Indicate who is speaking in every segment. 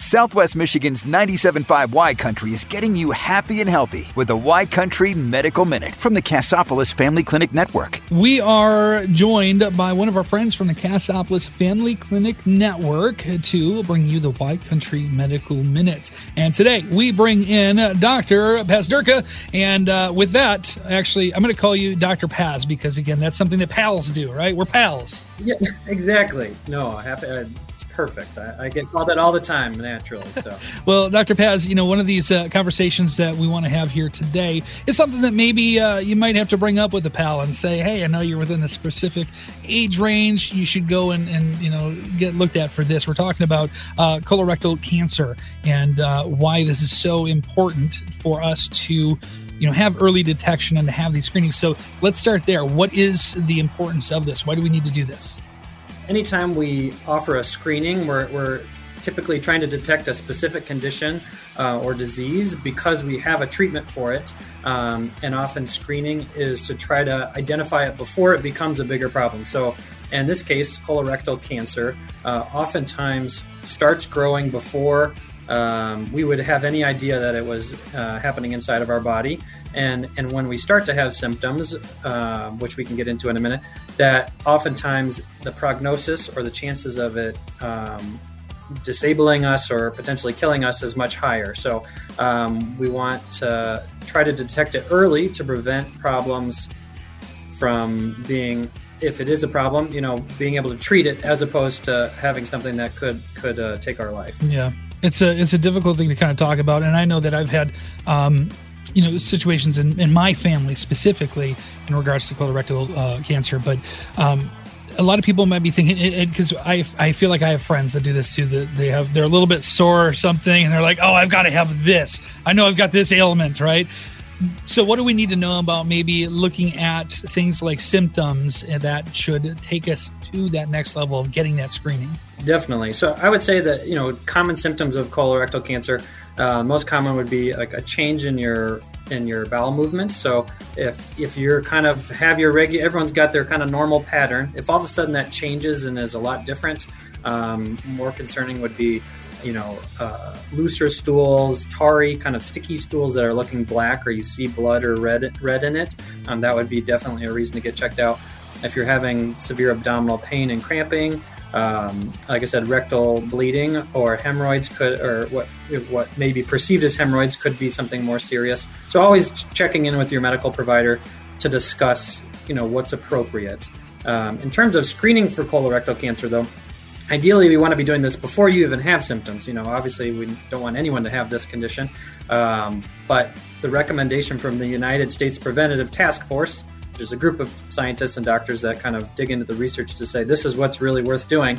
Speaker 1: Southwest Michigan's 97.5 Y Country is getting you happy and healthy with the Y Country Medical Minute from the Cassopolis Family Clinic Network.
Speaker 2: We are joined by one of our friends from the Cassopolis Family Clinic Network to bring you the Y Country Medical Minute. And today we bring in Dr. Pazderka. And uh, with that, actually, I'm going to call you Dr. Paz because, again, that's something that pals do, right? We're pals.
Speaker 3: Yeah, exactly. No, I happy. Uh, perfect. I, I, get called that all the time naturally. So,
Speaker 2: well, Dr. Paz, you know, one of these uh, conversations that we want to have here today is something that maybe uh, you might have to bring up with a pal and say, "Hey, I know you're within the specific age range. You should go and, and you know get looked at for this." We're talking about uh, colorectal cancer and uh, why this is so important for us to you know have early detection and to have these screenings so let's start there what is the importance of this why do we need to do this
Speaker 3: anytime we offer a screening, we're, we're typically trying to detect a specific condition uh, or disease because we have a treatment for it. Um, and often screening is to try to identify it before it becomes a bigger problem. So, in this case, colorectal cancer uh, oftentimes starts growing before um, we would have any idea that it was uh, happening inside of our body. And, and when we start to have symptoms, uh, which we can get into in a minute, that oftentimes the prognosis or the chances of it um, disabling us or potentially killing us is much higher. So um, we want to try to detect it early to prevent problems from being, if it is a problem, you know, being able to treat it as opposed to having something that could could uh, take our life.
Speaker 2: Yeah, it's a it's a difficult thing to kind of talk about, and I know that I've had. Um, you know situations in, in my family specifically in regards to colorectal uh, cancer but um, a lot of people might be thinking because I, I feel like I have friends that do this too. That they have they're a little bit sore or something, and they're like, "Oh, I've got to have this. I know I've got this ailment, right?" So, what do we need to know about maybe looking at things like symptoms that should take us to that next level of getting that screening?
Speaker 3: Definitely. So, I would say that you know common symptoms of colorectal cancer uh, most common would be like a change in your in your bowel movements. So if if you're kind of have your regular, everyone's got their kind of normal pattern. If all of a sudden that changes and is a lot different, um, more concerning would be you know uh, looser stools, tarry kind of sticky stools that are looking black, or you see blood or red red in it. Um, that would be definitely a reason to get checked out. If you're having severe abdominal pain and cramping, um, like I said, rectal bleeding or hemorrhoids could, or what what may be perceived as hemorrhoids could be something more serious. So always checking in with your medical provider to discuss, you know, what's appropriate. Um, in terms of screening for colorectal cancer, though, ideally we want to be doing this before you even have symptoms. You know, obviously we don't want anyone to have this condition, um, but the recommendation from the United States Preventative Task Force there's a group of scientists and doctors that kind of dig into the research to say this is what's really worth doing.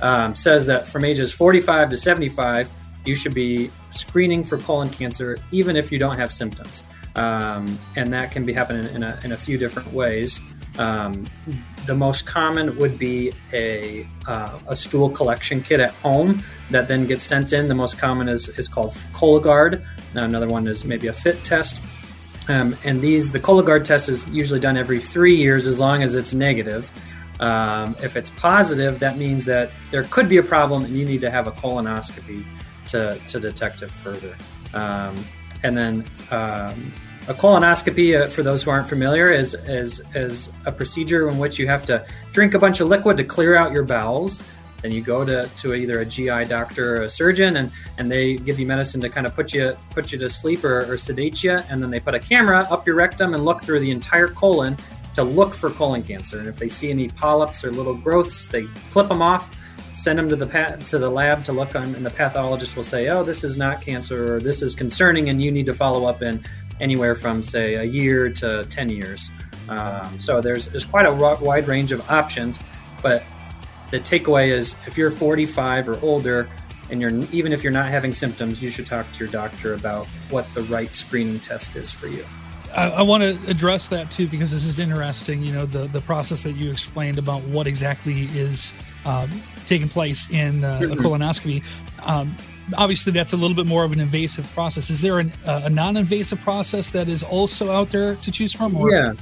Speaker 3: Um, says that from ages 45 to 75, you should be screening for colon cancer even if you don't have symptoms. Um, and that can be happening in a, in a few different ways. Um, the most common would be a, uh, a stool collection kit at home that then gets sent in. The most common is, is called Cologuard. Now, another one is maybe a FIT test. Um, and these, the Cologuard test is usually done every three years as long as it's negative. Um, if it's positive, that means that there could be a problem and you need to have a colonoscopy to, to detect it further. Um, and then um, a colonoscopy, uh, for those who aren't familiar, is, is, is a procedure in which you have to drink a bunch of liquid to clear out your bowels then you go to, to either a GI doctor or a surgeon, and, and they give you medicine to kind of put you put you to sleep or, or sedate you, and then they put a camera up your rectum and look through the entire colon to look for colon cancer. And if they see any polyps or little growths, they clip them off, send them to the pat- to the lab to look on, and the pathologist will say, "Oh, this is not cancer, or this is concerning, and you need to follow up in anywhere from say a year to ten years." Um, so there's there's quite a wide range of options, but the takeaway is if you're 45 or older and you're even if you're not having symptoms you should talk to your doctor about what the right screening test is for you
Speaker 2: I, I want to address that too because this is interesting. You know, the the process that you explained about what exactly is um, taking place in uh, mm-hmm. a colonoscopy. Um, obviously, that's a little bit more of an invasive process. Is there an, uh, a non-invasive process that is also out there to choose from?
Speaker 3: Or? Yeah,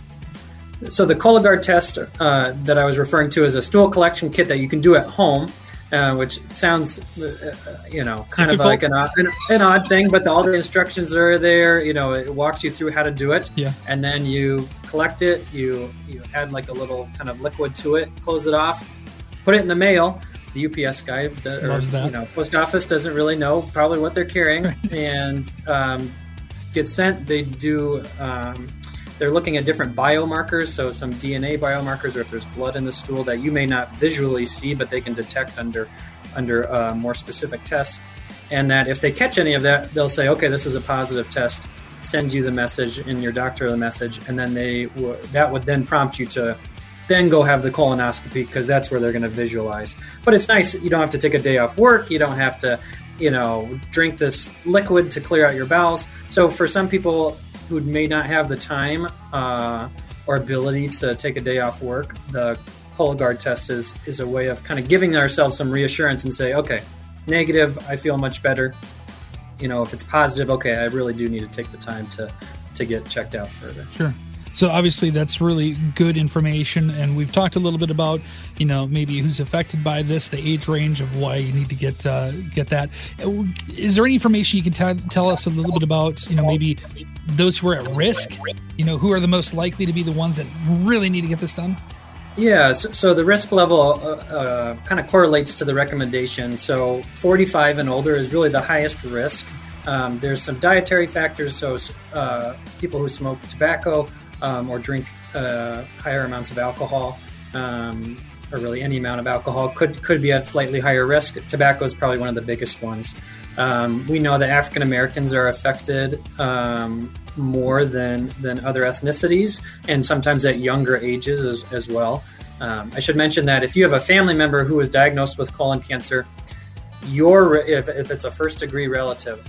Speaker 3: so the Cologuard test uh, that I was referring to is a stool collection kit that you can do at home. uh, which sounds, uh, uh you know, kind Difficult. of like an odd, an, an, odd thing. But the, all the instructions are there. You know, it walks you through how to do it.
Speaker 2: Yeah.
Speaker 3: And then you collect it. You you add like a little kind of liquid to it. Close it off. Put it in the mail. The UPS guy, the, or, you know, post office doesn't really know probably what they're carrying, and um, gets sent. They do. Um, they're looking at different biomarkers, so some DNA biomarkers, or if there's blood in the stool that you may not visually see, but they can detect under under uh, more specific tests. And that if they catch any of that, they'll say, "Okay, this is a positive test." Send you the message, and your doctor the message, and then they w- that would then prompt you to then go have the colonoscopy because that's where they're going to visualize. But it's nice; you don't have to take a day off work. You don't have to, you know, drink this liquid to clear out your bowels. So for some people, who may not have the time uh, or ability to take a day off work, the Cologuard test is is a way of kind of giving ourselves some reassurance and say, okay, negative, I feel much better. You know, if it's positive, okay, I really do need to take the time to to get checked out further.
Speaker 2: Sure. So obviously that's really good information, and we've talked a little bit about you know maybe who's affected by this, the age range of why you need to get uh, get that. Is there any information you can t- tell us a little bit about you know maybe those who are at risk? You know who are the most likely to be the ones that really need to get this done?
Speaker 3: Yeah, so, so the risk level uh, uh, kind of correlates to the recommendation. So 45 and older is really the highest risk. Um, there's some dietary factors, so uh, people who smoke tobacco, um, or drink uh, higher amounts of alcohol, um, or really any amount of alcohol, could could be at slightly higher risk. Tobacco is probably one of the biggest ones. Um, we know that African Americans are affected um, more than than other ethnicities, and sometimes at younger ages as, as well. Um, I should mention that if you have a family member who is diagnosed with colon cancer, your if, if it's a first degree relative,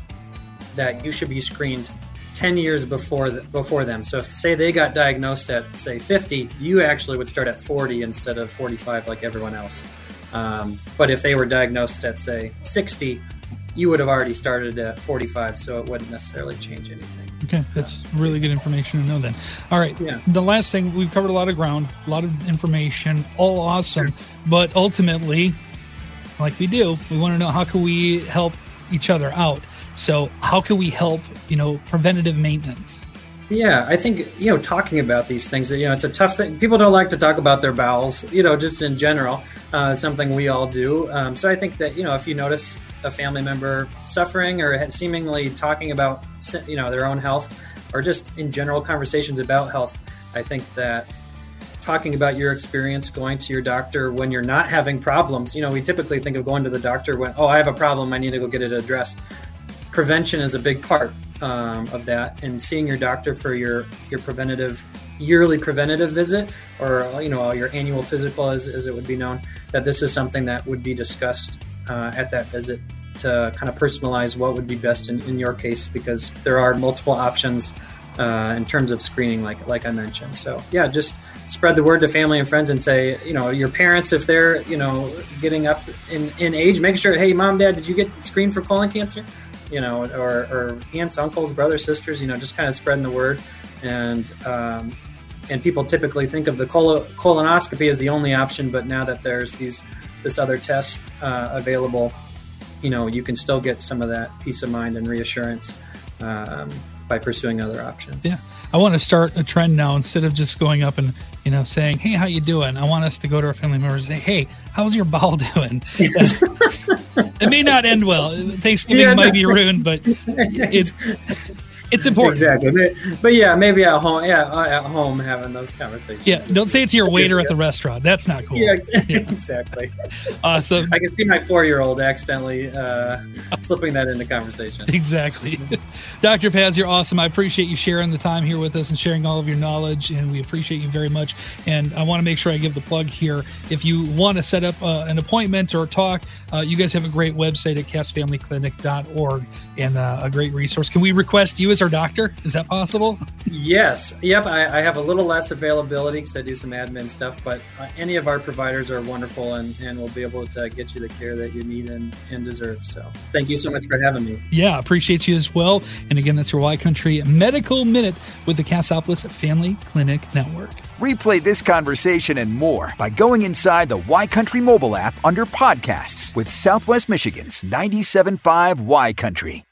Speaker 3: that you should be screened 10 years before the, before them. So if say they got diagnosed at say 50, you actually would start at 40 instead of 45 like everyone else. Um, but if they were diagnosed at say 60, you would have already started at 45, so it wouldn't necessarily change anything.
Speaker 2: Okay, that's really good information to know then. All right, yeah. the last thing, we've covered a lot of ground, a lot of information, all awesome, sure. but ultimately, like we do, we want to know how can we help each other out. So, how can we help, you know, preventative maintenance?
Speaker 3: Yeah, I think, you know, talking about these things, you know, it's a tough thing. People don't like to talk about their bowels, you know, just in general. Uh, it's something we all do. Um, so I think that, you know, if you notice a family member suffering or seemingly talking about, you know, their own health or just in general conversations about health, I think that talking about your experience going to your doctor when you're not having problems, you know, we typically think of going to the doctor when, oh, I have a problem, I need to go get it addressed prevention is a big part um, of that, and seeing your doctor for your your preventative yearly preventative visit, or you know your annual physical, as, as it would be known, that this is something that would be discussed uh, at that visit to kind of personalize what would be best in, in your case, because there are multiple options uh, in terms of screening, like like I mentioned. So yeah, just spread the word to family and friends and say, you know, your parents, if they're, you know, getting up in, in age, make sure, hey, mom, dad, did you get screened for colon cancer? You know, or, or aunts, uncles, brothers, sisters, you know, just kind of spreading the word. And um, and people typically think of the col- colonoscopy as the only option, but now that there's these this other test uh, available, you know, you can still get some of that peace of mind and reassurance um, by pursuing other options.
Speaker 2: Yeah. I want to start a trend now instead of just going up and you know saying, "Hey, how you doing?" I want us to go to our family members and say, "Hey, how's your bowel doing?" it may not end well. Thanksgiving yeah, might no. be ruined, but it's it's important.
Speaker 3: Exactly. But, but, yeah, maybe at home. Yeah, at home having those conversations.
Speaker 2: Yeah, don't say it to your waiter at the restaurant. That's not cool.
Speaker 3: Yeah, exactly.
Speaker 2: Awesome.
Speaker 3: I can see my four-year-old accidentally uh, slipping that into conversation.
Speaker 2: Exactly. Dr. Paz, you're awesome. I appreciate you sharing the time here with us and sharing all of your knowledge, and we appreciate you very much. And I want to make sure I give the plug here. If you want to set up uh, an appointment or talk, uh, you guys have a great website at castfamilyclinic.org and uh, a great resource. Can we request you as as our doctor? Is that possible?
Speaker 3: Yes. Yep. I, I have a little less availability because I do some admin stuff, but uh, any of our providers are wonderful and, and will be able to get you the care that you need and, and deserve. So thank you so much for having me.
Speaker 2: Yeah, appreciate you as well. And again, that's your Y Country Medical Minute with the Cassopolis Family Clinic Network.
Speaker 1: Replay this conversation and more by going inside the Y Country mobile app under podcasts with Southwest Michigan's 97.5 Y Country.